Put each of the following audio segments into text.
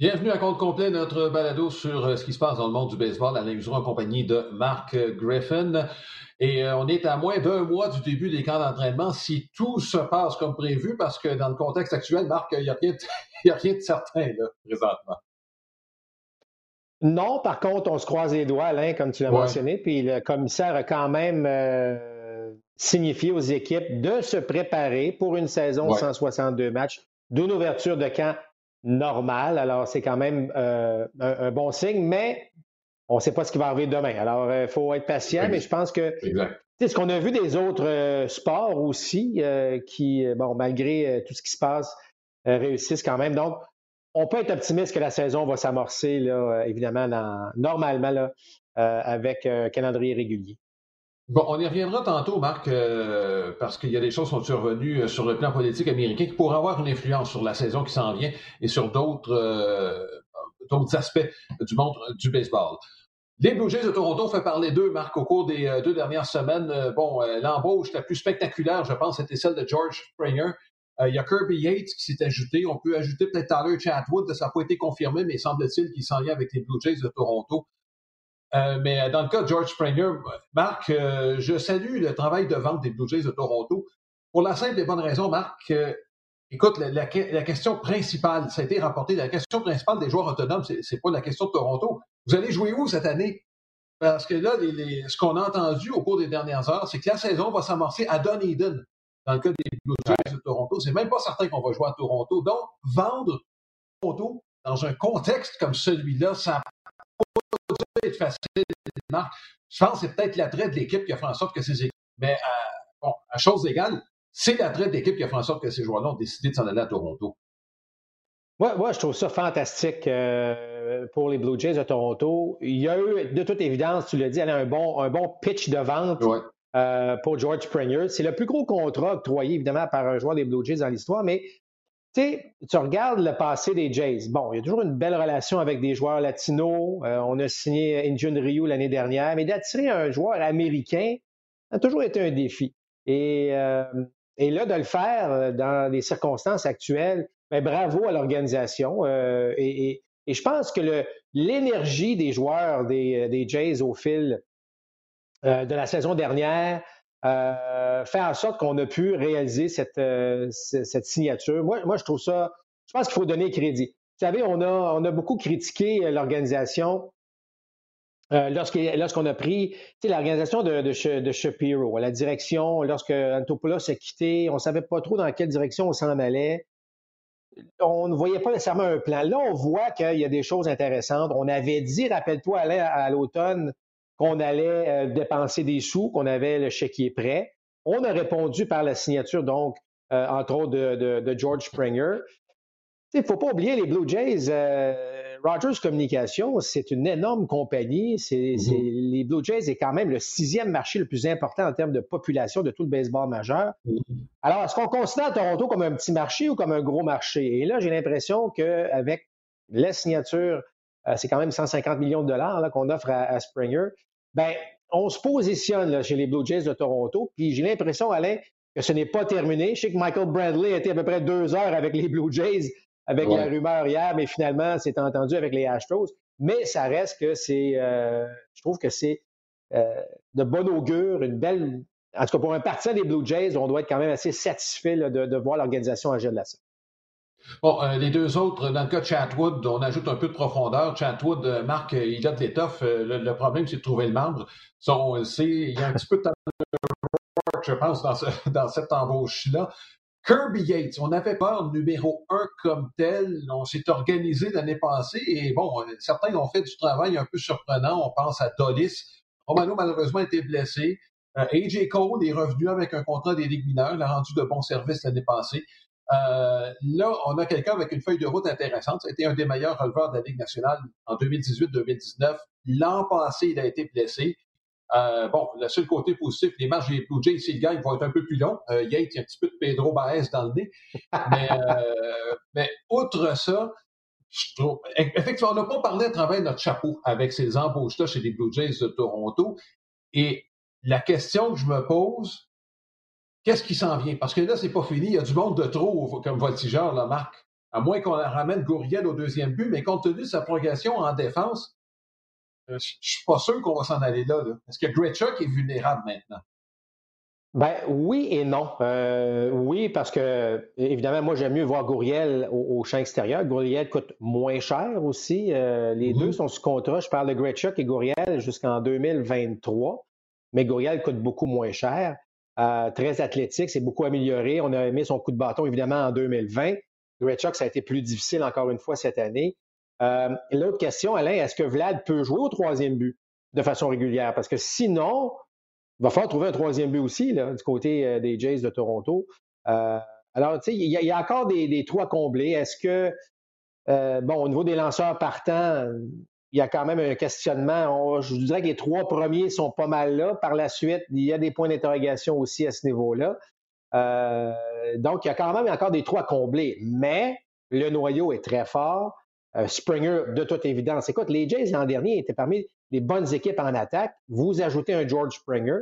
Bienvenue à compte complet, notre balado sur euh, ce qui se passe dans le monde du baseball à la en compagnie de Mark Griffin. Et euh, on est à moins d'un mois du début des camps d'entraînement si tout se passe comme prévu, parce que dans le contexte actuel, Marc, il n'y a, a, rien de certain là, présentement. Non, par contre, on se croise les doigts, Alain, comme tu l'as mentionné, puis le commissaire a quand même euh, signifié aux équipes de se préparer pour une saison de 162 matchs d'une ouverture de camp normal. Alors, c'est quand même euh, un, bon signe, mais on ne sait pas ce qui va arriver demain. Alors, il euh, faut être patient, mais je pense que ce qu'on a vu des autres euh, sports aussi, qui, bon, malgré tout ce qui se passe, réussissent quand même. Donc, on peut être optimiste que la saison va s'amorcer, là, évidemment, normalement, là, avec un calendrier régulier. Bon, on y reviendra tantôt, Marc, euh, parce qu'il y a des choses qui sont survenues euh, sur le plan politique américain qui pourraient avoir une influence sur la saison qui s'en vient et sur d'autres euh, aspects du monde du baseball. Les Blue Jays de Toronto fait parler d'eux, Marc, au cours des deux dernières semaines. bon, l'embauche la plus spectaculaire, je pense, c'était celle de George Springer. il y a Kirby Yates qui s'est ajouté. On peut ajouter peut-être Tyler Chatwood. Ça n'a pas été confirmé, mais semble-t-il qu'il s'en vient avec les Blue Jays de Toronto. Euh, mais dans le cas de George Springer, Marc, euh, je salue le travail de vente des Blue Jays de Toronto. Pour la simple et bonne raison, Marc, euh, écoute, la, question principale, ça a été rapporté, la question principale des joueurs autonomes, c'est, pas la question de Toronto. Vous allez jouer où cette année? Parce que là, ce qu'on a entendu au cours des dernières heures, c'est que la saison va s'amorcer à Dunedin, dans le cas des Blue Jays de Toronto. C'est même pas certain qu'on va jouer à Toronto. Donc, vendre Toronto dans un contexte comme celui-là, ça être facile, Je pense que c'est peut-être l'attrait de l'équipe qui a fait en sorte que ces équipes. Mais euh, bon, à chose égale, c'est l'attrait de l'équipe qui a fait en sorte que ces joueurs-là ont décidé de s'en aller à Toronto. Moi, moi, je trouve ça fantastique euh, pour les Blue Jays de Toronto. Il y a eu, de toute évidence, tu l'as dit, un bon, un bon pitch de vente euh, pour George Springer. C'est le plus gros contrat octroyé, évidemment, par un joueur des Blue Jays dans l'histoire, mais tu regardes le passé des Jays. Bon, il y a toujours une belle relation avec des joueurs latinos. Euh, on a signé Injun Ryu l'année dernière, mais d'attirer un joueur américain a toujours été un défi. Et, euh, là, de le faire euh, dans les circonstances actuelles, ben, bravo à l'organisation. Et, je pense que l'énergie des joueurs des, Jays au fil de la saison dernière, euh, faire en sorte qu'on a pu réaliser cette, euh, cette signature. Moi, moi, je trouve ça, je pense qu'il faut donner crédit. Vous savez, on a, on a beaucoup critiqué euh, l'organisation euh, lorsqu'on a pris l'organisation de, Shapiro, la direction, lorsque Antopoulos a quitté, on ne savait pas trop dans quelle direction on s'en allait. On ne voyait pas nécessairement un plan. Là, on voit qu'il y a des choses intéressantes. On avait dit, rappelle-toi, à l'automne, qu'on allait euh, dépenser des sous, qu'on avait le chéquier prêt. On a répondu par la signature, donc, euh, entre autres, de, George Springer. Il ne faut pas oublier les Blue Jays. Euh, Rogers Communications, c'est une énorme compagnie. Mm-hmm. les Blue Jays est quand même le sixième marché le plus important en termes de population de tout le baseball majeur. Mm-hmm. Alors, est-ce qu'on considère Toronto comme un petit marché ou comme un gros marché? Et là, j'ai l'impression qu'avec la signature, c'est quand même 150 millions de dollars qu'on offre à Springer ben, on se positionne chez les Blue Jays de Toronto, puis j'ai l'impression, Alain, que ce n'est pas terminé. Je sais que Michael Bradley était à peu près deux heures avec les Blue Jays, avec la rumeur hier, mais finalement, c'est entendu avec les Astros. Mais ça reste que c'est, euh, je trouve que c'est euh, de bon augure, une belle. En tout cas, pour un partisan des Blue Jays, on doit être quand même assez satisfait de, voir l'organisation agir de la sorte. Bon, euh, les deux autres, dans le cas de Chatwood, on ajoute un peu de profondeur. Chatwood, euh, Marc, euh, il a de l'étoffe. Le, problème, c'est de trouver le membre. Son, il y a un petit peu de work, je pense, dans, dans cette embauche-là. Kirby Yates, on avait peur numéro un comme tel. On s'est organisé l'année passée et bon, certains ont fait du travail un peu surprenant. On pense à Dolis. Romano, malheureusement, été blessé. AJ Cole est revenu avec un contrat des ligues mineures. Il a rendu de bons services l'année passée. Euh, là, on a quelqu'un avec une feuille de route intéressante. Été un des meilleurs releveurs de la Ligue nationale en 2018-2019. L'an passé, il a été blessé. Euh, bon, le seul côté positif, les matchs des Blue Jays, si le vont être un peu plus longs. Euh, Yates, il y a un petit peu de Pedro Baez dans le nez. Mais, euh, mais outre ça, je trouve, effectivement, on n'a pas parlé à travers notre chapeau avec ces embauches-là chez les Blue Jays de Toronto. Et la question que je me pose, Qu'est-ce qui s'en vient? Parce que là, c'est pas fini. Il y a du monde de trop comme voltigeur, là, Marc. à moins qu'on ramène Gouriel au deuxième but, mais compte tenu de sa progression en défense, euh, je ne suis pas sûr qu'on va s'en aller là. Est-ce que Gretchuk est vulnérable maintenant? Ben oui et non. Euh, oui, parce que évidemment, moi j'aime mieux voir Gouriel au, champ extérieur. Gouriel coûte moins cher aussi. Euh, les deux mm-hmm. sont sous contrat. Je parle de Gretchuk et Gouriel jusqu'en 2023, mais Gouriel coûte beaucoup moins cher. Très athlétique, c'est beaucoup amélioré. On a aimé son coup de bâton évidemment en 2020. Gretchuk, ça a été plus difficile encore une fois cette année. Euh, l'autre question, Alain, est-ce que Vlad peut jouer au troisième but de façon régulière? Parce que sinon, il va falloir trouver un troisième but aussi là, du côté euh, des Jays de Toronto. Euh, alors, tu sais, il y, a encore des, à combler. Est-ce que, bon, au niveau des lanceurs partants, il y a quand même un questionnement. je dirais que les trois premiers sont pas mal là. Par la suite, il y a des points d'interrogation aussi à ce niveau-là. donc, il y a quand même encore des trous à combler. Mais le noyau est très fort. Euh, Springer, de toute évidence. Écoute, les Jays l'an dernier étaient parmi les bonnes équipes en attaque. Vous ajoutez un George Springer,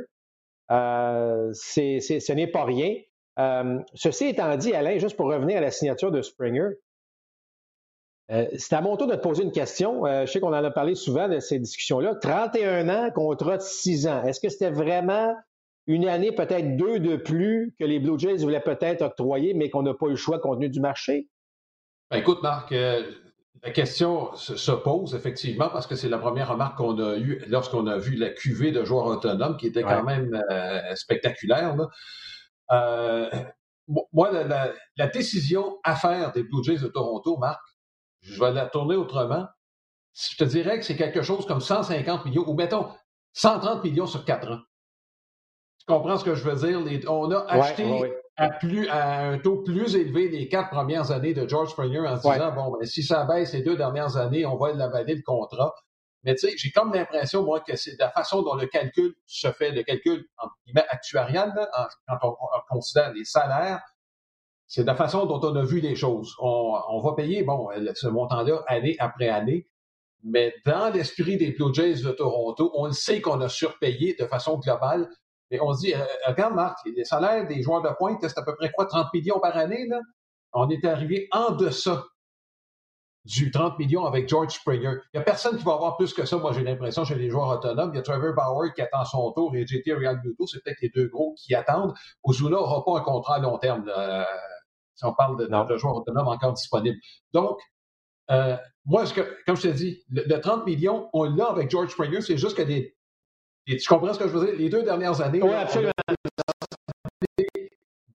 euh, ce n'est pas rien. Euh, ceci étant dit, Alain, juste pour revenir à la signature de Springer, c'est à mon tour de te poser une question. je sais qu'on en a parlé souvent de ces discussions-là. 31 ans, contrat de 6 ans. Est-ce que c'était vraiment une année, peut-être deux de plus que les Blue Jays voulaient peut-être octroyer, mais qu'on n'a pas eu le choix compte tenu du marché? Ben, écoute, Marc, la question se pose effectivement parce que c'est la première remarque qu'on a eue lorsqu'on a vu la cuvée de joueurs autonomes qui était quand même euh, spectaculaire. Euh, moi, la, décision à faire des Blue Jays de Toronto, Marc, je vais la tourner autrement. Je te dirais que c'est quelque chose comme 150 millions, ou mettons 130 millions sur quatre ans. Tu comprends ce que je veux dire? on a acheté à, plus, à un taux plus élevé les quatre premières années de George Springer en se disant, bon, ben, si ça baisse les deux dernières années, on va l'avaler le contrat. Mais tu sais, j'ai comme l'impression, moi, que c'est la façon dont le calcul se fait, le calcul, en guillemets, actuarial, quand on, considère les salaires, c'est la façon dont on a vu les choses. On, va payer, bon, ce montant-là année après année, mais dans l'esprit des Blue Jays de Toronto, on le sait qu'on a surpayé de façon globale et on se dit, euh, regarde Marc, les salaires des joueurs de pointe, c'est à peu près quoi, 30 millions par année? Là? On est arrivé en deçà du 30 millions avec George Springer. Il n'y a personne qui va avoir plus que ça, moi j'ai l'impression, chez les joueurs autonomes. Il y a Trevor Bauer qui attend son tour et JT Real Muto, c'est peut-être les deux gros qui attendent. Ozuna n'aura pas un contrat à long terme, si on parle de, de, joueurs autonomes encore disponibles. Donc, euh, moi, ce que, comme je t'ai dit, le, 30 millions, on l'a avec George Springer, c'est juste que des tu comprends ce que je veux dire? Les deux dernières années, oui, absolument.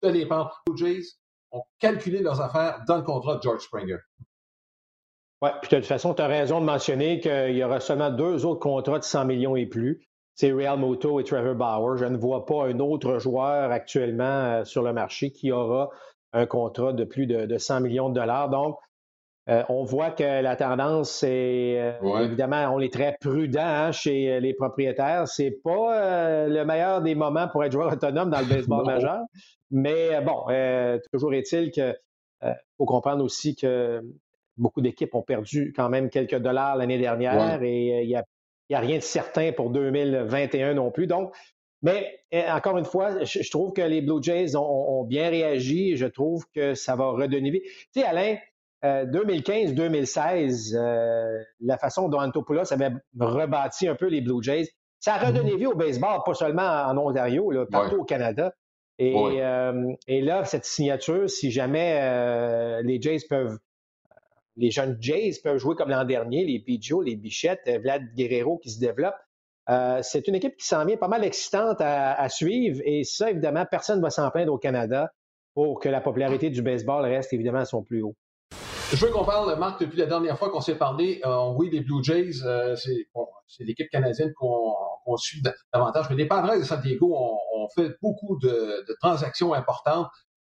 de les Blue Jays ont calculé leurs affaires dans le contrat de George Springer. Oui, puis de toute façon, tu as raison de mentionner qu'il y aura seulement deux autres contrats de 100 millions et plus. C'est Real Moto et Trevor Bauer. Je ne vois pas un autre joueur actuellement euh, sur le marché qui aura un contrat de plus de, de 100 millions de dollars. Donc, euh, on voit que la tendance, c'est euh, évidemment, on est très prudent hein, chez les propriétaires. C'est pas euh, le meilleur des moments pour être joueur autonome dans le baseball majeur, mais bon, toujours est-il que faut comprendre aussi que beaucoup d'équipes ont perdu quand même quelques dollars l'année dernière et il n'y a, a, rien de certain pour 2021 non plus. Donc, mais encore une fois, je, trouve que les Blue Jays ont, ont bien réagi. Je trouve que ça va redonner vie. Tu sais, Alain 2015-2016, euh, euh, la façon dont Antopoulos avait rebâti un peu les Blue Jays, ça a redonné mhm. vie au baseball, pas seulement en Ontario, là, partout au Canada. Euh, et, là, cette signature, si jamais les Jays peuvent, les jeunes Jays peuvent jouer comme l'an dernier, les Bijo, les Bichettes, Vlad Guerrero qui se développe, c'est une équipe qui s'en vient pas mal excitante à, suivre. Et ça, évidemment, personne ne va s'en plaindre au Canada pour que la popularité du baseball reste évidemment à son plus haut. Je veux qu'on parle, Marc, depuis la dernière fois qu'on s'est parlé. Euh, oui, les Blue Jays, euh, c'est l'équipe canadienne qu'on suit davantage. Mais les Padres de San Diego ont, fait beaucoup de, transactions importantes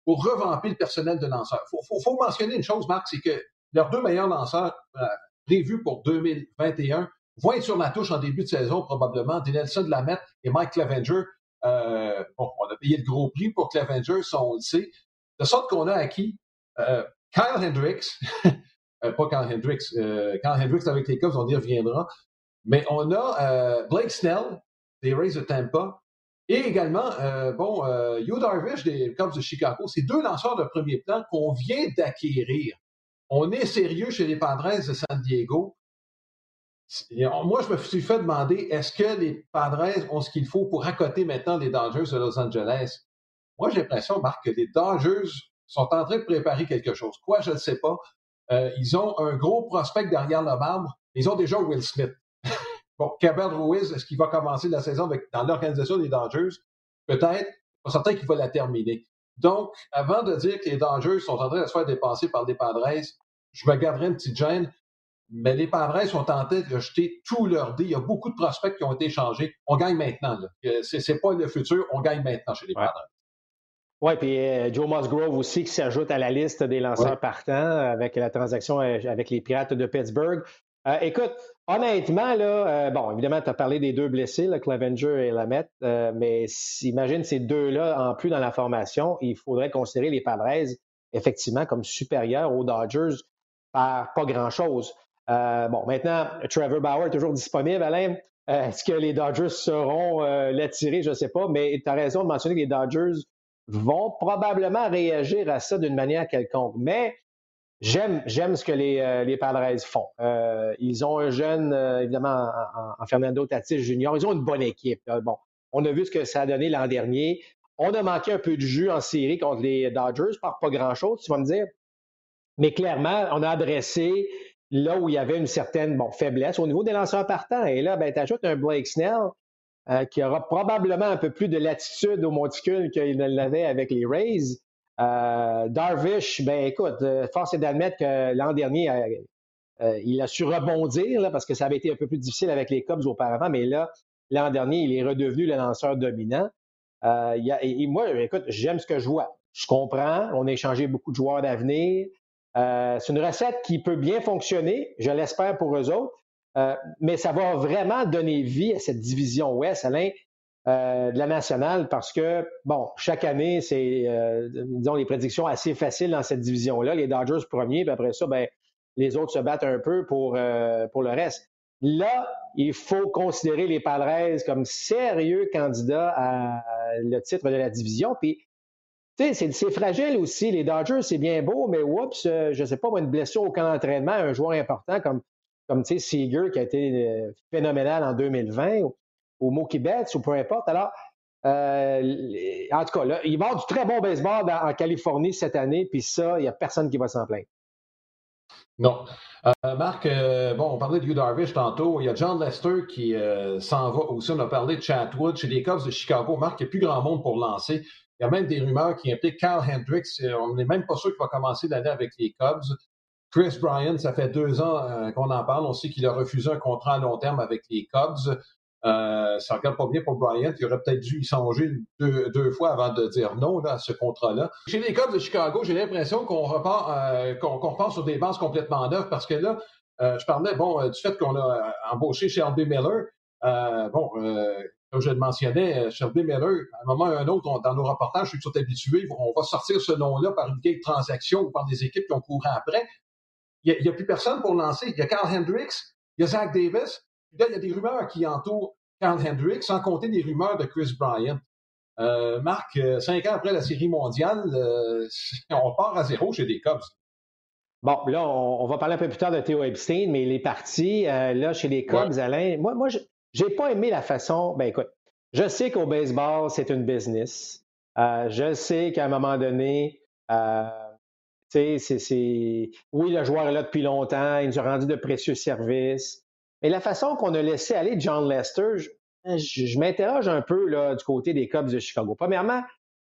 pour revamper le personnel de lanceurs. Il faut, mentionner une chose, Marc, c'est que leurs deux meilleurs lanceurs euh, prévus pour 2021 vont être sur la touche en début de saison, probablement. Dinelson Lamette et Mike Clevenger. bon, on a payé le gros prix pour Clevenger, ça on le sait. De sorte qu'on a acquis Kyle Hendricks, euh, pas Kyle Hendricks, euh, Kyle Hendricks avec les Cubs, on y reviendra. Mais on a euh, Blake Snell des Rays de Tampa et également, bon, Hugh Darvish des Cubs de Chicago. C'est deux lanceurs de premier plan qu'on vient d'acquérir. on est sérieux chez les Padres de San Diego. Moi, je me suis fait demander, est-ce que les Padres ont ce qu'il faut pour accoter maintenant les Dodgers de Los Angeles? Moi, j'ai l'impression, Marc, que les Dodgers sont en train de préparer quelque chose. Quoi, je ne sais pas. Euh, ils ont un gros prospect derrière le marbre. Ils ont déjà Will Smith. bon, Cabell Ruiz, est-ce qu'il va commencer la saison dans l'organisation des Dodgers? Peut-être. Pas certain qu'il va la terminer. Donc, avant de dire que les Dodgers sont en train de se faire dépasser par des Padres, je me garderai une petite gêne. Mais les Padres sont en train de jeter tout leur dé. Il y a beaucoup de prospects qui ont été changés. On gagne maintenant. Ce n'est pas le futur, on gagne maintenant chez les Padres. Oui, puis euh, Joe Musgrove aussi qui s'ajoute à la liste des lanceurs partants avec la transaction euh, avec les Pirates de Pittsburgh. Euh, écoute, honnêtement, là, bon, évidemment, tu as parlé des deux blessés, là, Clevenger et Lamette, mais imagine ces deux-là en plus dans la formation, il faudrait considérer les Padres effectivement comme supérieurs aux Dodgers par pas grand-chose. Bon, maintenant, Trevor Bauer est toujours disponible, Alain. Est-ce que les Dodgers seront l'attirer? Je ne sais pas, mais tu as raison de mentionner que les Dodgers vont probablement réagir à ça d'une manière quelconque. Mais j'aime, j'aime ce que les, euh, les Padres font. Euh, ils ont un jeune, euh, évidemment, en, Fernando Tatis Jr. Ils ont une bonne équipe. Bon, on a vu ce que ça a donné l'an dernier. On a manqué un peu de jus en série contre les Dodgers, par pas grand-chose, tu vas me dire. Mais clairement, on a adressé là où il y avait une certaine bon, faiblesse au niveau des lanceurs partants. Et là, ben, tu ajoutes un Blake Snell euh, qui aura probablement un peu plus de latitude au monticule qu'il ne l'avait avec les Rays. Euh, Darvish, ben écoute, euh, force est d'admettre que l'an dernier, il a su rebondir là, parce que ça avait été un peu plus difficile avec les Cubs auparavant, mais là, l'an dernier, il est redevenu le lanceur dominant. et, moi, écoute, j'aime ce que je vois. Je comprends, on a échangé beaucoup de joueurs d'avenir. C'est une recette qui peut bien fonctionner, je l'espère pour eux autres. Euh, mais ça va vraiment donner vie à cette division Ouest, Alain, euh, de la nationale, parce que, bon, chaque année, c'est, euh, disons, les prédictions assez faciles dans cette division-là. Les Dodgers premiers, puis après ça, ben, les autres se battent un peu pour, pour le reste. Là, il faut considérer les Padres comme sérieux candidats à le titre de la division. Puis, c'est fragile aussi. Les Dodgers, c'est bien beau, mais oups, je ne sais pas, une blessure au camp d'entraînement, un joueur important comme comme Seager qui a été euh, phénoménal en 2020, ou, ou Mookie ou peu importe. Alors, euh, en tout cas, là, il va avoir du très bon baseball en Californie cette année, puis ça, il n'y a personne qui va s'en plaindre. Non. Euh, Marc, bon, on parlait de Hugh Darvish tantôt. Il y a John Lester qui s'en va aussi. On a parlé de Chatwood chez les Cubs de Chicago. Marc, il n'y a plus grand monde pour lancer. Il y a même des rumeurs qui impliquent Carl Hendricks. On n'est même pas sûr qu'il va commencer l'année avec les Cubs. Chris Bryant, ça fait deux ans euh, qu'on en parle. On sait qu'il a refusé un contrat à long terme avec les Cubs. Euh, ça ne regarde pas bien pour Bryant. Il aurait peut-être dû y songer deux, fois avant de dire non à ce contrat-là. Chez les Cubs de Chicago, j'ai l'impression qu'on repart, euh, qu'on repart sur des bases complètement neuves parce que là, je parlais bon du fait qu'on a embauché Shelby Miller. bon, comme je le mentionnais, Shelby Miller, à un moment ou à un autre, dans nos reportages, je suis tout habitué, on va sortir ce nom-là par une vieille transaction ou par des équipes qui ont couru après. Il n'y a, plus personne pour lancer. Il y a Carl Hendricks, il y a Zach Davis. là, il y a des rumeurs qui entourent Carl Hendricks, sans compter des rumeurs de Chris Bryant. Euh, Marc, euh, cinq ans après la Série mondiale, euh, on part à zéro chez des Cubs. Bon, là, on, va parler un peu plus tard de Theo Epstein, mais il est parti là chez les Cubs, Alain. Moi, moi, j'ai pas aimé la façon. Ben écoute, je sais qu'au baseball, c'est une business. je sais qu'à un moment donné, c'est, Oui, le joueur est là depuis longtemps, il nous a rendu de précieux services. Mais la façon qu'on a laissé aller John Lester, je, m'interroge un peu là, du côté des Cubs de Chicago. Premièrement,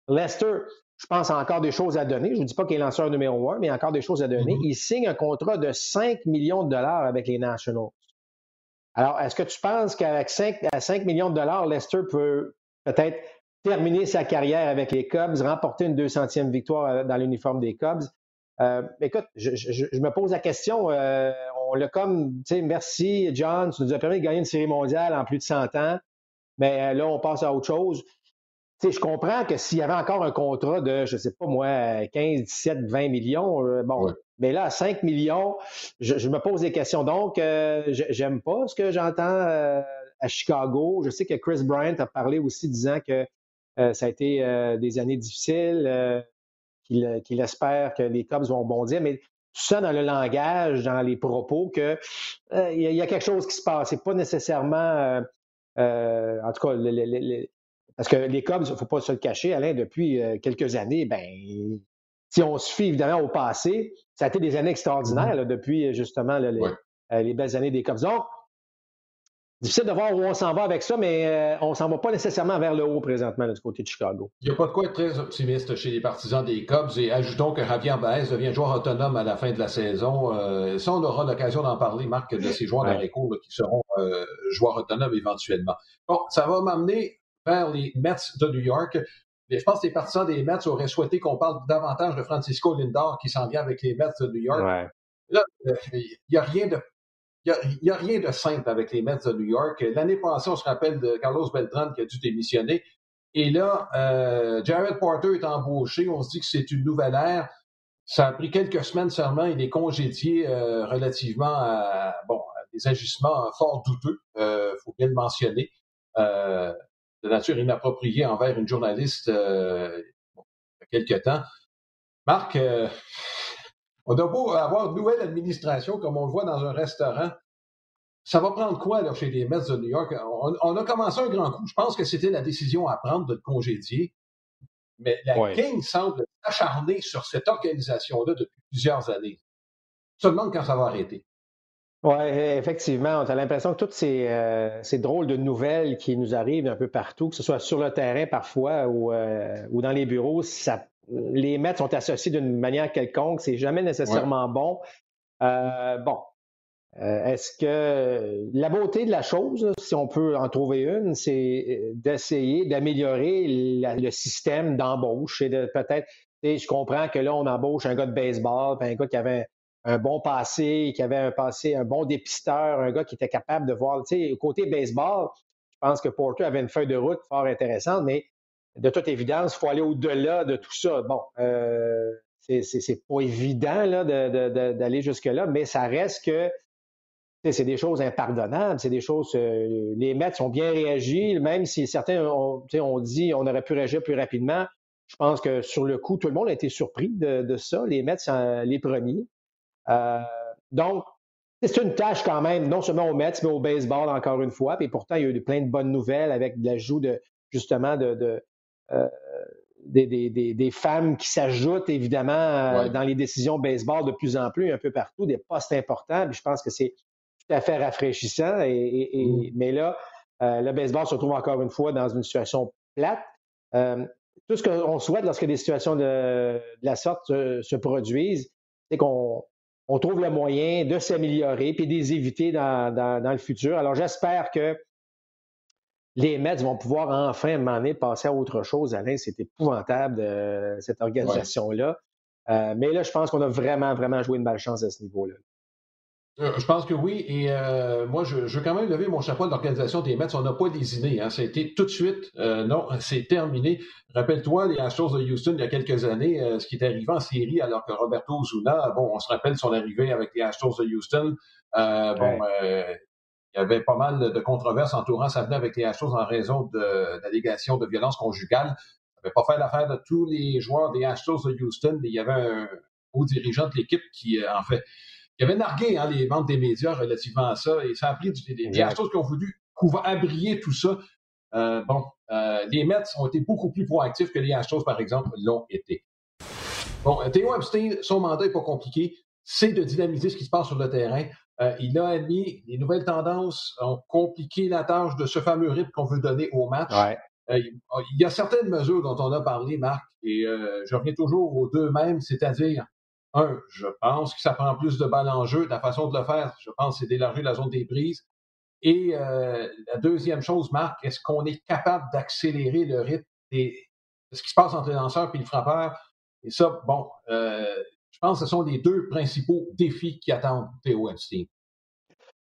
Lester, je pense a encore des choses à donner. Je ne vous dis pas qu'il est lanceur numéro un, mais il a encore des choses à donner. Mm-hmm. Il signe un contrat de 5 millions de dollars avec les Nationals. Alors, est-ce que tu penses qu'avec 5, à 5 millions de dollars, Lester peut peut-être terminer sa carrière avec les Cubs, remporter une 200e victoire euh, dans l'uniforme des Cubs? Euh, écoute, je, me pose la question. Euh, on l'a comme, tu sais, merci, John, tu nous as permis de gagner une série mondiale en plus de 100 ans. Mais euh, là, on passe à autre chose. Tu sais, je comprends que s'il y avait encore un contrat de, je sais pas moi, 15, 17, 20 millions, bon, mais là, à 5 millions, je, me pose des questions. Donc, j'aime pas ce que j'entends à Chicago. Je sais que Chris Bryant a parlé aussi disant que ça a été des années difficiles. Euh, qu'il espère que les Cubs vont bondir. Mais sens dans le langage, dans les propos, qu'il euh, y, a quelque chose qui se passe. C'est pas nécessairement, euh, en tout cas, parce que les Cubs, il ne faut pas se le cacher, Alain, depuis quelques années, ben, si on se fie évidemment au passé, ça a été des années extraordinaires mm-hmm. depuis justement les, belles années des Cubs. Donc, Difficile de voir où on s'en va avec ça, mais euh, on s'en va pas nécessairement vers le haut présentement du côté de Chicago. Il n'y a pas de quoi être très optimiste chez les partisans des Cubs et ajoutons que Javier Baez devient joueur autonome à la fin de la saison. Euh, ça, on aura l'occasion d'en parler, Marc, de ces joueurs ouais. cours qui seront euh, joueurs autonomes éventuellement. Bon, ça va m'amener vers les Mets de New York. Je pense que les partisans des Mets auraient souhaité qu'on parle davantage de Francisco Lindor qui s'en vient avec les Mets de New York. Là, il n'y a rien de il n'y a, rien de simple avec les Mets de New York. L'année passée, on se rappelle de Carlos Beltran qui a dû démissionner. Et là, euh, Jared Porter est embauché. On se dit que c'est une nouvelle ère. Ça a pris quelques semaines seulement. Il est congédié euh, relativement à, bon, des agissements fort douteux, il euh, faut bien le mentionner, de nature inappropriée envers une journaliste il y a quelques temps. Marc, on a beau avoir une nouvelle administration, comme on le voit dans un restaurant. Ça va prendre quoi là, chez les Mets de New York? On, a commencé un grand coup. Je pense que c'était la décision à prendre de le congédier. Mais la King semble acharnée sur cette organisation-là depuis plusieurs années. Je me demande quand ça va arrêter. Oui, effectivement. On a l'impression que toutes ces, euh, ces, drôles de nouvelles qui nous arrivent un peu partout, que ce soit sur le terrain parfois ou, euh, ou dans les bureaux, ça les Mets sont associés d'une manière quelconque, c'est jamais nécessairement bon. Euh, bon, est-ce que la beauté de la chose, si on peut en trouver une, c'est d'essayer d'améliorer le système d'embauche et de peut-être, je comprends que là, on embauche un gars de baseball, un gars qui avait un bon passé, qui avait un passé, un bon dépisteur, un gars qui était capable de voir, tu sais, côté baseball, je pense que Porter avait une feuille de route fort intéressante, mais de toute évidence, il faut aller au-delà de tout ça. Bon, euh, c'est pas évident d'aller jusque-là, mais ça reste que c'est des choses impardonnables, c'est des choses. Euh, les maîtres ont bien réagi, même si certains ont, dit on aurait pu réagir plus rapidement. Je pense que sur le coup, tout le monde a été surpris de, ça, les Mets les premiers. Euh, donc, c'est une tâche quand même, non seulement aux Mets, mais au baseball encore une fois. Et pourtant, il y a eu plein de bonnes nouvelles avec l'ajout de justement de, euh, des, des, des, femmes qui s'ajoutent évidemment euh, dans les décisions baseball de plus en plus, un peu partout, des postes importants. je pense que c'est tout à fait rafraîchissant. Et, mm. Mais là, euh, le baseball se trouve encore une fois dans une situation plate. tout ce qu'on souhaite lorsque des situations de, la sorte se, produisent, c'est qu'on on trouve le moyen de s'améliorer puis de les éviter dans, dans, dans le futur. Alors j'espère que les Mets vont pouvoir enfin, à un moment donné, passer à autre chose. Alain, c'est épouvantable, de cette organisation-là. Euh, mais là, je pense qu'on a vraiment, vraiment joué une malchance à ce niveau-là. Euh, je pense que oui. Et euh, moi, je, veux quand même lever mon chapeau de l'organisation des Mets. On n'a pas lésiné. Hein. Ça a été tout de suite. non, c'est terminé. Rappelle-toi les Astros de Houston il y a quelques années, ce qui est arrivé en série alors que Roberto Zuna, bon, on se rappelle son arrivée avec les Astros de Houston. Bon, il y avait pas mal de controverses entourant sa venue avec les Astros en raison d'allégations de, violence conjugale. Ça n'avait pas fait l'affaire de tous les joueurs des Astros de Houston, mais il y avait un haut dirigeant de l'équipe qui, euh, en fait, il avait nargué hein, les ventes des médias relativement à ça, et ça a pris du, les, Astros qui ont voulu abrier tout ça. Euh, bon, euh, les Mets ont été beaucoup plus proactifs que les Astros, par exemple, l'ont été. Bon, Théo Epstein, son mandat n'est pas compliqué, c'est de dynamiser ce qui se passe sur le terrain. Euh, il a admis les nouvelles tendances ont compliqué la tâche de ce fameux rythme qu'on veut donner au match. Euh, il y a certaines mesures dont on a parlé, Marc, et euh, je reviens toujours aux deux mêmes, c'est-à-dire, un, je pense que ça prend plus de balles en jeu. La façon de le faire, je pense, c'est d'élargir la zone des prises. Et la deuxième chose, Marc, est-ce qu'on est capable d'accélérer le rythme de ce qui se passe entre le lanceur et le frappeur? Et ça, bon, je pense que ce sont les deux principaux défis qui attendent Théo Epstein.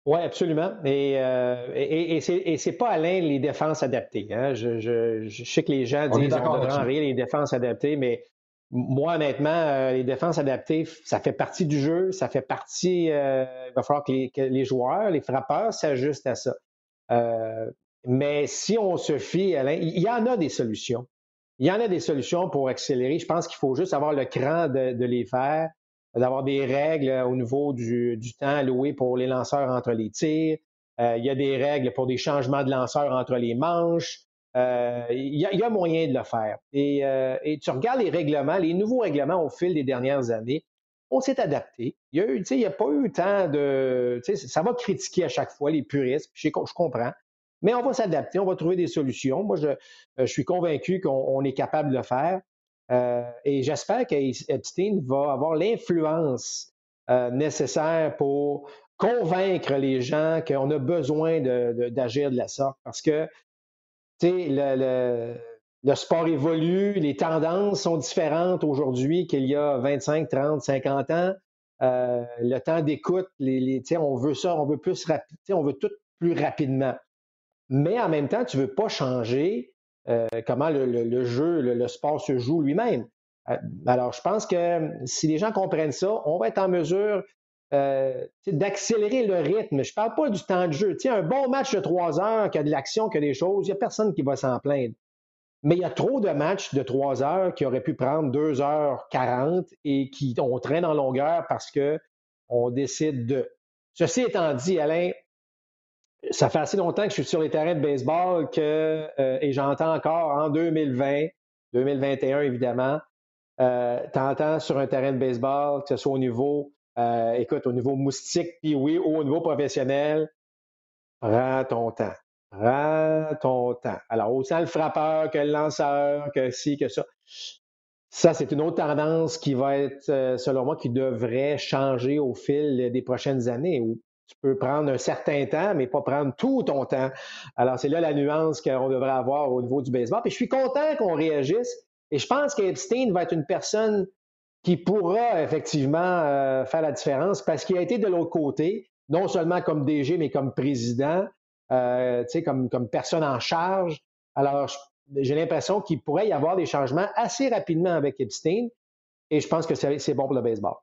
Oui, absolument. Et, euh, et, et c'est pas Alain les défenses adaptées. Hein. Je, je, je, sais que les gens disent qu'on devrait les défenses adaptées, mais moi, honnêtement, euh, les défenses adaptées, ça fait partie du jeu, ça fait partie. Euh, il va falloir que les, que les, joueurs, les frappeurs s'ajustent à ça. Euh, mais si on se fie, Alain, il y en a des solutions. Il y en a des solutions pour accélérer. Je pense qu'il faut juste avoir le cran de, les faire. d'avoir des règles au niveau du, temps alloué pour les lanceurs entre les tirs. il y a des règles pour des changements de lanceurs entre les manches. Il y, a moyen de le faire. Et, et, tu regardes les règlements, les nouveaux règlements au fil des dernières années on s'est adapté. Il n'y a, pas eu tant de. Ça va critiquer à chaque fois les puristes, je, comprends. Mais on va s'adapter, on va trouver des solutions. Moi, je, euh, suis convaincu qu'on est capable de le faire. Euh, et j'espère qu'Epstein va avoir l'influence euh, nécessaire pour convaincre les gens qu'on a besoin d'agir de, la sorte. Parce que, sais, le, le sport évolue, les tendances sont différentes aujourd'hui qu'il y a 25, 30, 50 ans. Euh, le temps d'écoute, les, on veut ça, on veut plus rapide, on veut tout plus rapidement. Mais en même temps, tu ne veux pas changer euh, comment le, jeu, le, sport se joue lui-même. Euh, alors, je pense que si les gens comprennent ça, on va être en mesure d'accélérer le rythme. Je parle pas du temps de jeu. un bon match de trois heures, qui a de l'action, qui a des choses, il n'y a personne qui va s'en plaindre. Mais il y a trop de matchs de 3 heures qui auraient pu prendre 2 heures 40 et qui ont traîne en longueur parce qu'on décide de. Ceci étant dit, Alain, ça fait assez longtemps que je suis sur les terrains de baseball que, euh, et j'entends encore en 2020, 2021 évidemment, euh, tu entends sur un terrain de baseball, que ce soit au niveau, euh, écoute, au niveau moustique, puis oui, ou au niveau professionnel, prends ton temps. Prends ton temps. Alors, autant le frappeur que le lanceur, que ci, que ça. Ça, c'est une autre tendance qui va être, euh, selon moi, qui devrait changer au fil des prochaines années, où tu peux prendre un certain temps, mais pas prendre tout ton temps. Alors, c'est là la nuance qu'on devrait avoir au niveau du baseball. Puis je suis content qu'on réagisse. Et je pense qu'Epstein va être une personne qui pourra effectivement euh, faire la différence parce qu'il a été de l'autre côté, non seulement comme DG, mais comme président. Euh, comme, comme personne en charge. Alors, j'ai l'impression qu'il pourrait y avoir des changements assez rapidement avec Epstein et je pense que c'est bon pour le baseball.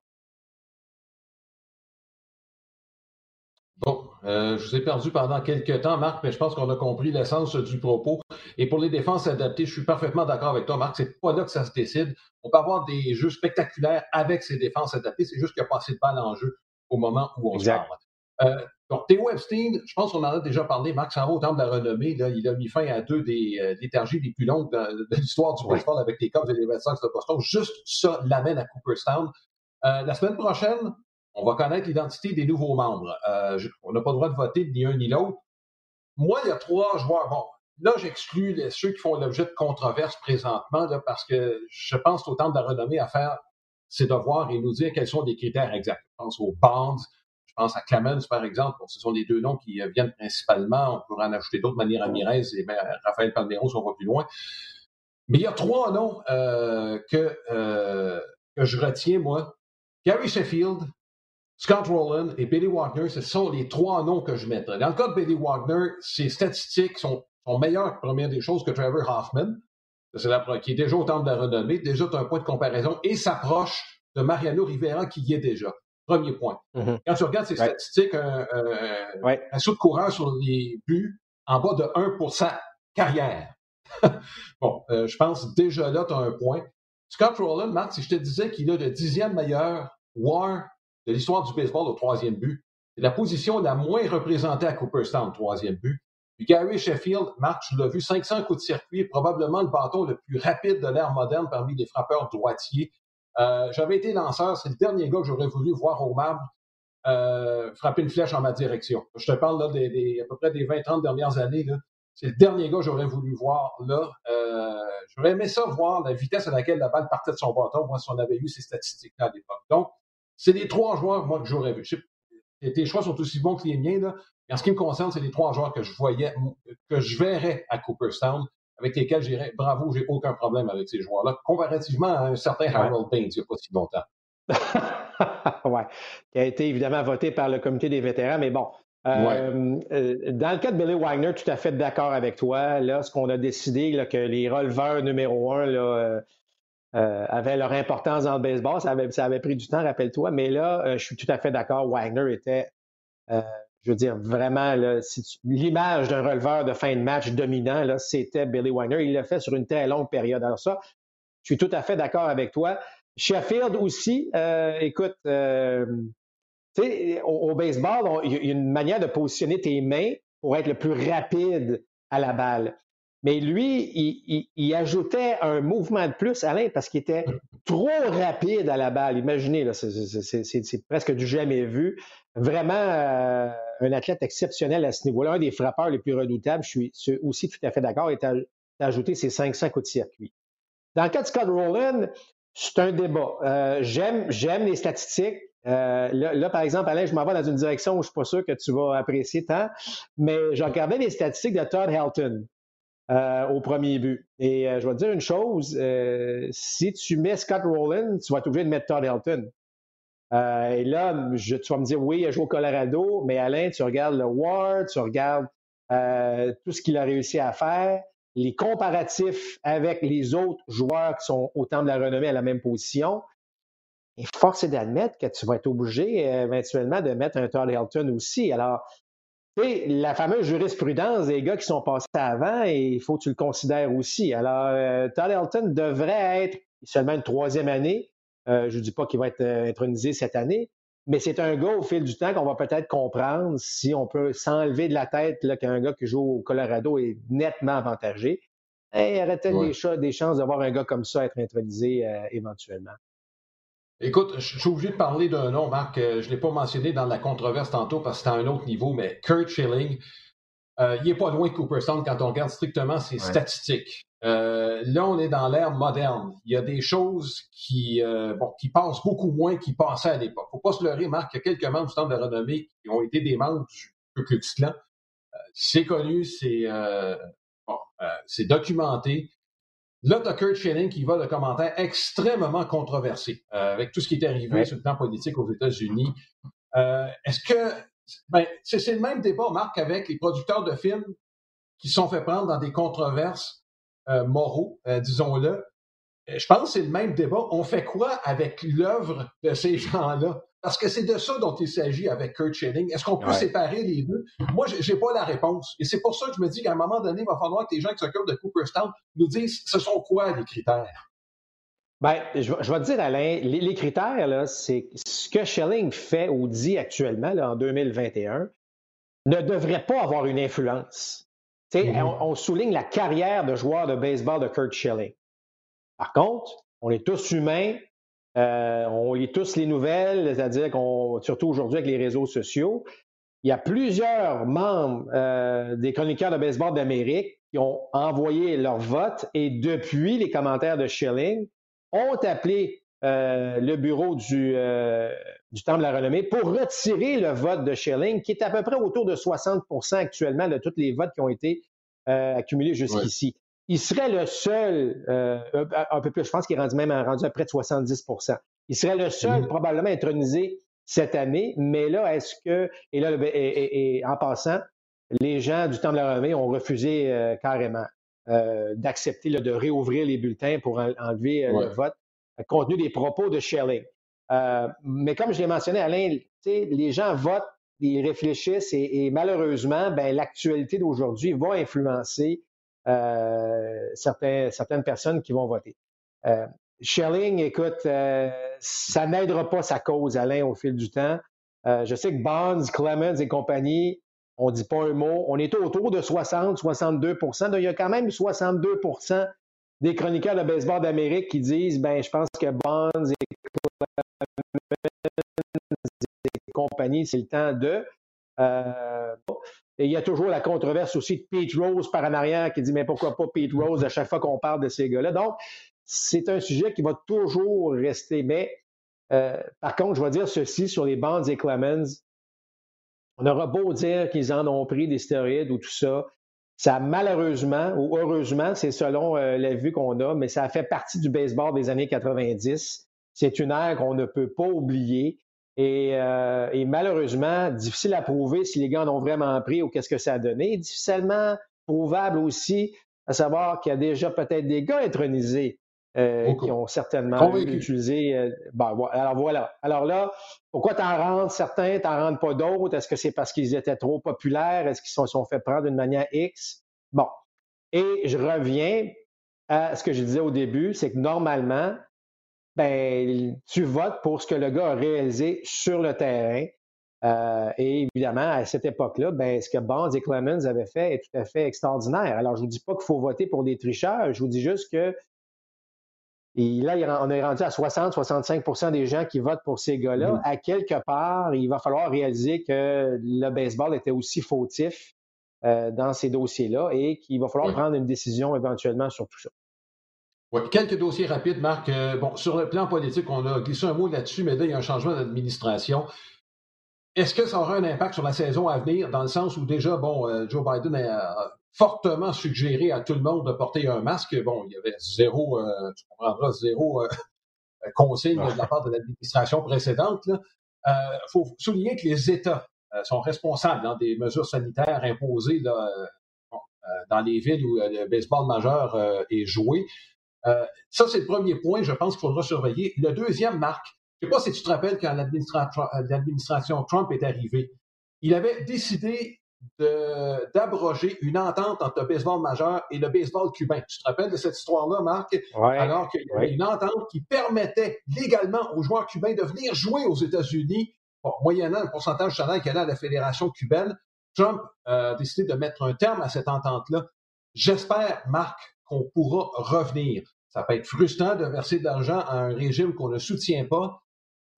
Bon, euh, je vous ai perdu pendant quelques temps, Marc, mais je pense qu'on a compris l'essence du propos. Et pour les défenses adaptées, je suis parfaitement d'accord avec toi, Marc. C'est pas là que ça se décide. On peut avoir des jeux spectaculaires avec ces défenses adaptées. C'est juste qu'il n'y a pas assez de balles en jeu au moment où on se parle. Euh, donc, Théo Epstein, je pense qu'on en a déjà parlé, Marc s'en va au temps de la renommée. Là, il a mis fin à deux des euh, léthargies les plus longues de, l'histoire du baseball avec les Cubs et les Red Sox de Boston. Juste ça l'amène à Cooperstown. Euh, la semaine prochaine, on va connaître l'identité des nouveaux membres. Euh, on n'a pas le droit de voter ni un ni l'autre. Moi, il y a trois joueurs. Bon, là, j'exclus ceux qui font l'objet de controverses présentement parce que je pense qu'au temps de la renommée à faire ses devoirs et nous dire quels sont les critères exacts. Je pense aux Bonds, pense à Clemens, par exemple. ce sont les deux noms qui euh, viennent principalement. On pourrait en ajouter d'autres, manières Ramirez et ben, Raphaël Palmero, si on va plus loin. Mais il y a trois noms euh, que, euh, que je retiens, moi. Gary Sheffield, Scott Rowland et Billy Wagner, ce sont les trois noms que je mettrais. Dans le cas de Billy Wagner, ses statistiques sont, sont meilleures, première des choses, que Trevor Hoffman, c'est la, qui est déjà au temps de la renommée, déjà un point de comparaison, et s'approche de Mariano Rivera qui y est déjà. Premier point. Mm-hmm. Quand tu regardes ces statistiques, un, saut de courant sur les buts en bas de 1% carrière. bon, euh, je pense déjà là, tu as un point. Scott Rowland, Marc, si je te disais qu'il a le dixième meilleur war de l'histoire du baseball au troisième but, c'est la position la moins représentée à Cooperstown, troisième but. Gary Sheffield, Marc, tu l'as vu, 500 coups de circuit, probablement le bâton le plus rapide de l'ère moderne parmi les frappeurs droitiers. Euh, j'avais été lanceur, c'est le dernier gars que j'aurais voulu voir au marbre euh, frapper une flèche en ma direction. Je te parle là des, à peu près des 20-30 dernières années. C'est le dernier gars que j'aurais voulu voir là. Euh, j'aurais aimé ça voir la vitesse à laquelle la balle partait de son bâton, moi, si on avait eu ces statistiques-là à l'époque. Donc, c'est les trois joueurs, moi, que j'aurais vu. tes choix sont aussi bons que les miens, là. Mais en ce qui me concerne, c'est les trois joueurs que je voyais, que je verrais à Cooperstown avec lesquels j'irais bravo, j'ai aucun problème avec ces joueurs-là, comparativement à un certain Harold Baines il n'y a pas si longtemps. oui, qui a été évidemment voté par le comité des vétérans, mais bon. Euh, euh, dans le cas de Billy Wagner, tout à fait d'accord avec toi. Là, ce qu'on a décidé, là, que les releveurs numéro un là, euh, avaient leur importance dans le baseball, ça avait, ça avait pris du temps, rappelle-toi, mais là, je suis tout à fait d'accord. Wagner était je veux dire, vraiment, l'image d'un releveur de fin de match dominant, c'était Billy Wagner. Il l'a fait sur une très longue période. Alors ça, je suis tout à fait d'accord avec toi. Sheffield aussi, écoute, au, au, baseball, il y a une manière de positionner tes mains pour être le plus rapide à la balle. Mais lui, il, ajoutait un mouvement de plus, Alain, parce qu'il était trop rapide à la balle. Imaginez, c'est presque du jamais vu. Vraiment euh, un athlète exceptionnel à ce niveau-là, un des frappeurs les plus redoutables. Je suis aussi tout à fait d'accord. Il a ajouté ses 500 coups de circuit. Dans le cas de Scott Rowland, c'est un débat. Euh, j'aime les statistiques. Euh, là, par exemple, Alain, je m'en vais dans une direction où je ne suis pas sûr que tu vas apprécier tant, mais je regardais les statistiques de Todd Helton euh, au premier but. Et euh, je vais te dire une chose, si tu mets Scott Rowland, tu vas être obligé de mettre Todd Helton. et là, tu vas me dire, oui, il a joué au Colorado, mais Alain, tu regardes le Ward, tu regardes tout ce qu'il a réussi à faire, les comparatifs avec les autres joueurs qui sont au temps de la renommée à la même position. Et force est d'admettre que tu vas être obligé euh, éventuellement de mettre un Todd Helton aussi. Alors, la fameuse jurisprudence des gars qui sont passés avant, et il faut que tu le considères aussi. Alors, euh, Todd Helton devrait être seulement une troisième année. Euh, je ne dis pas qu'il va être intronisé cette année, mais c'est un gars au fil du temps qu'on va peut-être comprendre si on peut s'enlever de la tête qu'un gars qui joue au Colorado est nettement avantagé. Et il y aurait peut-être des, chances d'avoir un gars comme ça être intronisé éventuellement. Écoute, je suis obligé de parler d'un nom, Marc. Euh, je ne l'ai pas mentionné dans la controverse tantôt parce que c'est à un autre niveau, mais Kurt Schilling, euh, il n'est pas loin de Cooperstown quand on regarde strictement ses statistiques. Euh, là, on est dans l'ère moderne. Il y a des choses qui, bon, qui passent beaucoup moins qu'ils passaient à l'époque. Faut pas se leurrer, Marc, il y a quelques membres du Temple de renommée qui ont été des membres du Ku c'est connu, c'est bon, c'est documenté. Là, tu as Kurt Schenning qui va le commentaire extrêmement controversé euh, avec tout ce qui est arrivé sur le plan politique aux États-Unis. Euh, est-ce que ben, c'est, le même débat, Marc, avec les producteurs de films qui sont fait prendre dans des controverses euh, moraux, disons-le. Je pense que c'est le même débat. On fait quoi avec l'œuvre de ces gens-là? Parce que c'est de ça dont il s'agit avec Kurt Schilling. Est-ce qu'on peut séparer les deux? Moi, j'ai pas la réponse. Et c'est pour ça que je me dis qu'à un moment donné, il va falloir que les gens qui s'occupent de Cooperstown nous disent ce sont quoi les critères? Bien, je, vais te dire, Alain, les, critères, là, c'est ce que Schelling fait ou dit actuellement, là, en 2021, ne devrait pas avoir une influence. Mm-hmm. on, on, souligne la carrière de joueur de baseball de Kurt Schilling. Par contre, on est tous humains, euh, on lit tous les nouvelles, c'est-à-dire qu'on, surtout aujourd'hui avec les réseaux sociaux, il y a plusieurs membres euh, des chroniqueurs de baseball d'Amérique qui ont envoyé leur vote et depuis les commentaires de Schilling ont appelé euh, le bureau du, Temple de la Renommée pour retirer le vote de Schilling, qui est à peu près autour de 60% actuellement de tous les votes qui ont été accumulés jusqu'ici il serait le seul, euh, un peu plus, je pense qu'il est rendu même rendu à près de 70% Il serait le seul mmh. probablement intronisé cette année, mais là, est-ce que, et là, et, en passant, les gens du temps de la Renommée ont refusé euh, carrément euh, d'accepter, de réouvrir les bulletins pour enlever le vote, compte tenu des propos de Schelling. mais comme je l'ai mentionné, Alain, les gens votent, ils réfléchissent et, malheureusement, ben, l'actualité d'aujourd'hui va influencer euh, certaines personnes qui vont voter. Euh, Schelling, écoute, euh, ça n'aidera pas sa cause, Alain, au fil du temps. je sais que Bonds, Clemens et compagnie, on ne dit pas un mot. On est autour de 60, 62% Donc, il y a quand même 62% des chroniqueurs de baseball d'Amérique qui disent ben, je pense que Bonds et et compagnie, c'est le temps de. Et il y a toujours la controverse aussi de Pete Rose par en arrière qui dit mais pourquoi pas Pete Rose à chaque fois qu'on parle de ces gars-là? Donc, c'est un sujet qui va toujours rester. Mais euh, par contre, je vais dire ceci sur les bandes et Clemens. On aura beau dire qu'ils en ont pris des stéroïdes ou tout ça. Ça, malheureusement ou heureusement, c'est selon euh, la vue qu'on a, mais ça fait partie du baseball des années 90. C'est une ère qu'on ne peut pas oublier. Euh, et, malheureusement, difficile à prouver si les gars en ont vraiment pris ou qu'est-ce que ça a donné. Difficilement prouvable aussi à savoir qu'il y a déjà peut-être des gars intronisés euh, qui ont certainement utilisé. Euh, ben, alors voilà. Alors là, pourquoi t'en rentres certains, t'en rentres pas d'autres? Est-ce que c'est parce qu'ils étaient trop populaires? Est-ce qu'ils se sont, fait prendre d'une manière X? Bon. Et je reviens à ce que je disais au début, c'est que normalement, ben, tu votes pour ce que le gars a réalisé sur le terrain. Euh, et évidemment, à cette époque-là, ben, ce que Bonds et Clemens avaient fait est tout à fait extraordinaire. Alors, je ne vous dis pas qu'il faut voter pour des tricheurs, je vous dis juste que et là, on est rendu à 60-65% des gens qui votent pour ces gars-là. Mm-hmm. À quelque part, il va falloir réaliser que le baseball était aussi fautif euh, dans ces dossiers-là et qu'il va falloir prendre une décision éventuellement sur tout ça. Quelques dossiers rapides, Marc. Euh, bon, sur le plan politique, on a glissé un mot là-dessus, mais là, il y a un changement d'administration. Est-ce que ça aura un impact sur la saison à venir, dans le sens où déjà, bon, euh, Joe Biden a, fortement suggéré à tout le monde de porter un masque? Bon, il y avait zéro, euh, tu comprendras, zéro consigne de la part de l'administration précédente. Il faut souligner que les États sont responsables dans des mesures sanitaires imposées dans les villes où le baseball majeur est joué. Ça, c'est le premier point, je pense qu'il faudra surveiller. Le deuxième, Marc, je ne sais pas si tu te rappelles quand l'administration Trump est arrivée, il avait décidé d'abroger une entente entre le baseball majeur et le baseball cubain. Tu te rappelles de cette histoire-là, Marc? Alors qu'il y avait une entente qui permettait légalement aux joueurs cubains de venir jouer aux États-Unis, moyennant un pourcentage salaire qui allait à la Fédération cubaine. Trump a décidé de mettre un terme à cette entente-là. J'espère, Marc, qu'on pourra revenir. Ça peut être frustrant de verser de l'argent à un régime qu'on ne soutient pas,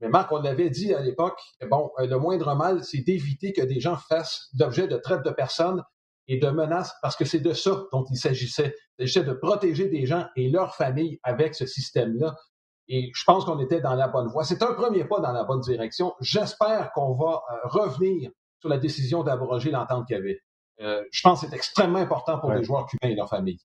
mais Marc, on l'avait dit à l'époque, bon, euh, le moindre mal, c'est d'éviter que des gens fassent d'objets de traite de personnes et de menaces, parce que c'est de ça dont il s'agissait. Il s'agissait de protéger des gens et leurs familles avec ce système-là. Et je pense qu'on était dans la bonne voie. C'est un premier pas dans la bonne direction. J'espère qu'on va euh, revenir sur la décision d'abroger l'entente qu'il y avait. Euh, je pense que c'est extrêmement important pour les joueurs cubains et leurs familles.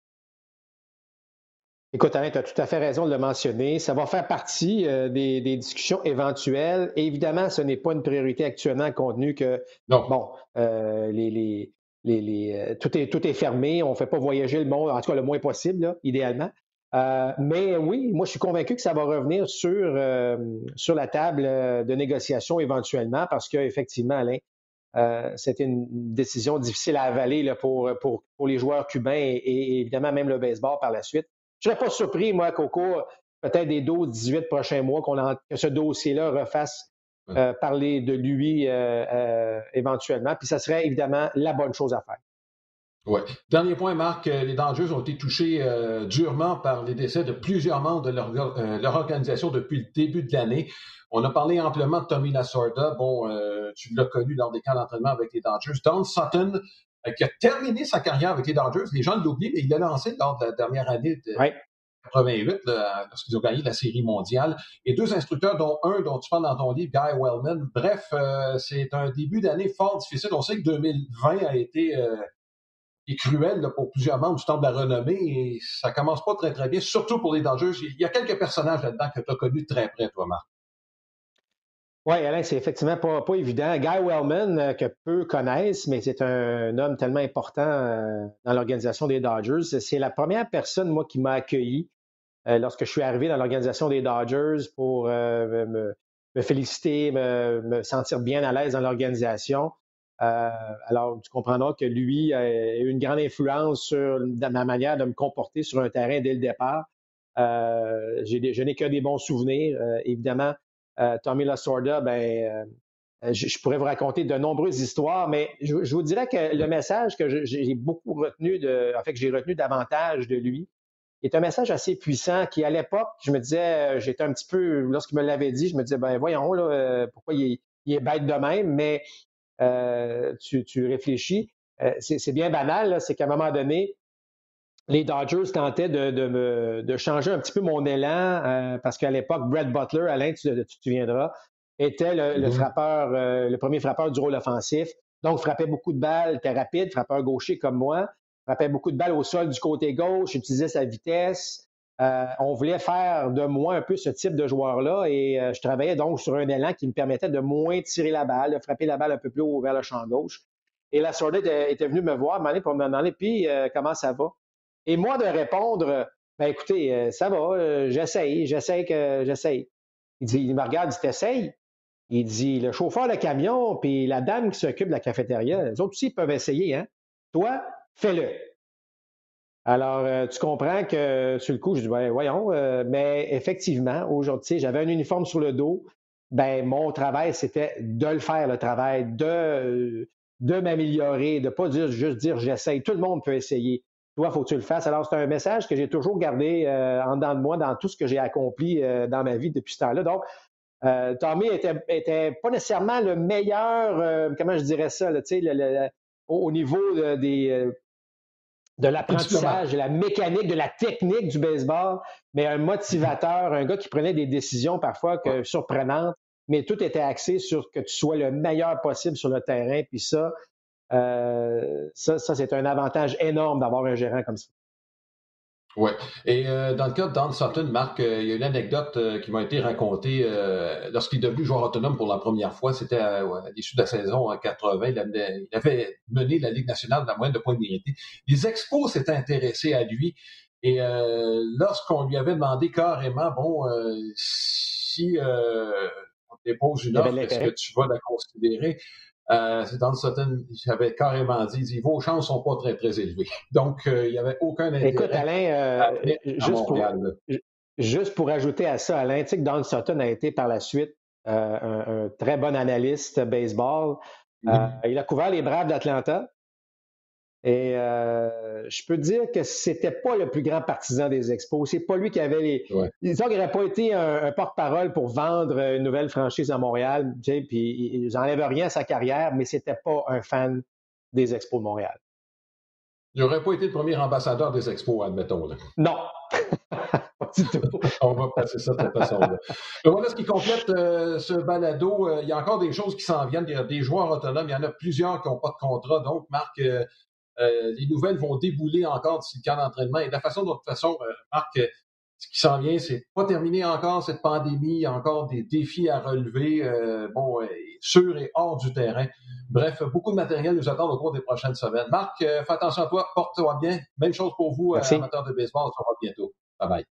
Écoute, Alain, tu as tout à fait raison de le mentionner. Ça va faire partie euh, des, discussions éventuelles. évidemment, ce n'est pas une priorité actuellement, compte tenu que, bon, euh, les, euh, tout, est, tout est fermé. On ne fait pas voyager le monde, en tout cas le moins possible, idéalement. mais oui, moi, je suis convaincu que ça va revenir sur, sur la table de négociation éventuellement, parce qu'effectivement, Alain, c'était une décision difficile à avaler là, pour, pour, pour, les joueurs cubains et, évidemment même le baseball par la suite. Je ne serais pas surpris, moi, qu'au cours peut-être des 12, 18 prochains mois, qu'on que ce dossier-là refasse euh, parler de lui euh, euh, éventuellement. Puis ça serait évidemment la bonne chose à faire. Oui. Dernier point, Marc, les Dangers ont été touchés durement par les décès de plusieurs membres de leur, leur organisation depuis le début de l'année. On a parlé amplement de Tommy Lasorda. Bon, tu l'as connu lors des camps d'entraînement avec les Dangers. Don Sutton, qui a terminé sa carrière avec les Dodgers. Les gens l'oublient, mais il l'a lancé lors de la dernière année de 88, lorsqu'ils ont gagné la Série mondiale. Et deux instructeurs, dont un dont tu parles dans ton livre, Guy Wellman. Bref, euh, c'est un début d'année fort difficile. On sait que 2020 a été euh, cruel pour plusieurs membres du Temple de la Renommée et ça commence pas très, très bien, surtout pour les Dodgers. Il y a quelques personnages là-dedans que tu as connus très près, toi, Marc. Oui, Alain, c'est effectivement pas, pas évident. Guy Wellman, euh, que peu connaissent, mais c'est un, homme tellement important euh, dans l'organisation des Dodgers. C'est la première personne, moi, qui m'a accueilli euh, lorsque je suis arrivé dans l'organisation des Dodgers pour me, féliciter, me, sentir bien à l'aise dans l'organisation. alors, tu comprendras que lui a eu une grande influence sur ma manière de me comporter sur un terrain dès le départ. je n'ai que des bons souvenirs. évidemment, euh, Tommy Lasorda, ben, euh, je, pourrais vous raconter de nombreuses histoires, mais je, vous dirais que le message que j'ai beaucoup retenu, de, en fait, que j'ai retenu davantage de lui, est un message assez puissant qui, à l'époque, je me disais, euh, j'étais un petit peu, lorsqu'il me l'avait dit, je me disais, ben voyons, là, pourquoi il est, bête de même, mais tu, réfléchis. c'est bien banal, c'est qu'à un moment donné, les Dodgers tentaient de, changer un petit peu mon élan euh, parce qu'à l'époque, Brett Butler, Alain, tu, te souviendras, était le, mm-hmm. frappeur, euh, le premier frappeur du rôle offensif. Donc, frappait beaucoup de balles, était rapide, frappeur gaucher comme moi, frappait beaucoup de balles au sol du côté gauche, utilisait sa vitesse. Euh, on voulait faire de moi un peu ce type de joueur-là et je travaillais donc sur un élan qui me permettait de moins tirer la balle, de frapper la balle un peu plus haut vers le champ gauche. Et la soirée était, était venue me voir, pour me demander, puis comment ça va? Et moi de répondre, ben écoutez, euh, ça va, euh, j'essaye, j'essaye que j'essaye. Il dit, il me regarde, il dit, t'essayes? Il dit, le chauffeur de camion, puis la dame qui s'occupe de la cafétéria, les autres aussi peuvent essayer, hein? Toi, fais-le. Alors, tu comprends que sur le coup, je dis, ben, voyons, mais effectivement, aujourd'hui, j'avais un uniforme sur le dos. Ben, mon travail, c'était de le faire, le travail, de, de m'améliorer, de pas dire, juste dire j'essaye. Tout le monde peut essayer. Toi, faut que tu le fasses. Alors, c'est un message que j'ai toujours gardé en dedans de moi dans tout ce que j'ai accompli dans ma vie depuis ce temps-là. Donc, euh, Tommy était, était, pas nécessairement le meilleur, euh, comment je dirais ça, au, niveau de, des, euh, de l'apprentissage, de la mécanique, de la technique du baseball, mais un motivateur, un gars qui prenait des décisions parfois que, surprenantes, mais tout était axé sur que tu sois le meilleur possible sur le terrain. Puis ça, ça, ça c'est un avantage énorme d'avoir un gérant comme ça. Oui. Et euh, dans le cas de Don Sutton, Marc, euh, il y a une anecdote euh, qui m'a été racontée lorsqu'il est devenu joueur autonome pour la première fois. C'était à, l'issue de la saison en 80. Il avait, mené la Ligue nationale de la moyenne de points mérités. Les Expos s'étaient intéressés à lui. Et lorsqu'on lui avait demandé carrément, bon, si on te dépose une offre, est-ce que tu vas la considérer? Euh, c'est dans Sutton, j'avais carrément dit, dit, vos chances sont pas très, très élevées. Donc, euh, il n'y avait aucun intérêt. Écoute, Alain, euh, juste, pour, juste pour ajouter à ça, Alain, tu sais que Don Sutton a été par la suite un, très bon analyste baseball. Mm-hmm. il a couvert les Braves d'Atlanta. Et euh, je peux dire que c'était pas le plus grand partisan des expos. C'est pas lui qui avait les. Disons qu'il n'aurait pas été un, porte-parole pour vendre une nouvelle franchise à Montréal. Tu sais, puis j'enlève rien à sa carrière, mais c'était pas un fan des expos de Montréal. Il n'aurait pas été le premier ambassadeur des expos, admettons. Non. On va passer ça de cette façon-là. Voilà ce qui complète euh, ce balado. Euh, il y a encore des choses qui s'en viennent. Il y a des joueurs autonomes. Il y en a plusieurs qui n'ont pas de contrat. Donc, Marc, euh, les nouvelles vont débouler encore d'ici le camp d'entraînement. Et de la façon dont, de toute façon, euh, Marc, euh, ce qui s'en vient, c'est pas terminé encore cette pandémie. Il y a encore des défis à relever, bon, sur et hors du terrain. Bref, beaucoup de matériel nous attend au cours des prochaines semaines. Marc, fais attention à toi, porte-toi bien. Même chose pour vous, amateurs de baseball. On se revoit bientôt. Bye bye.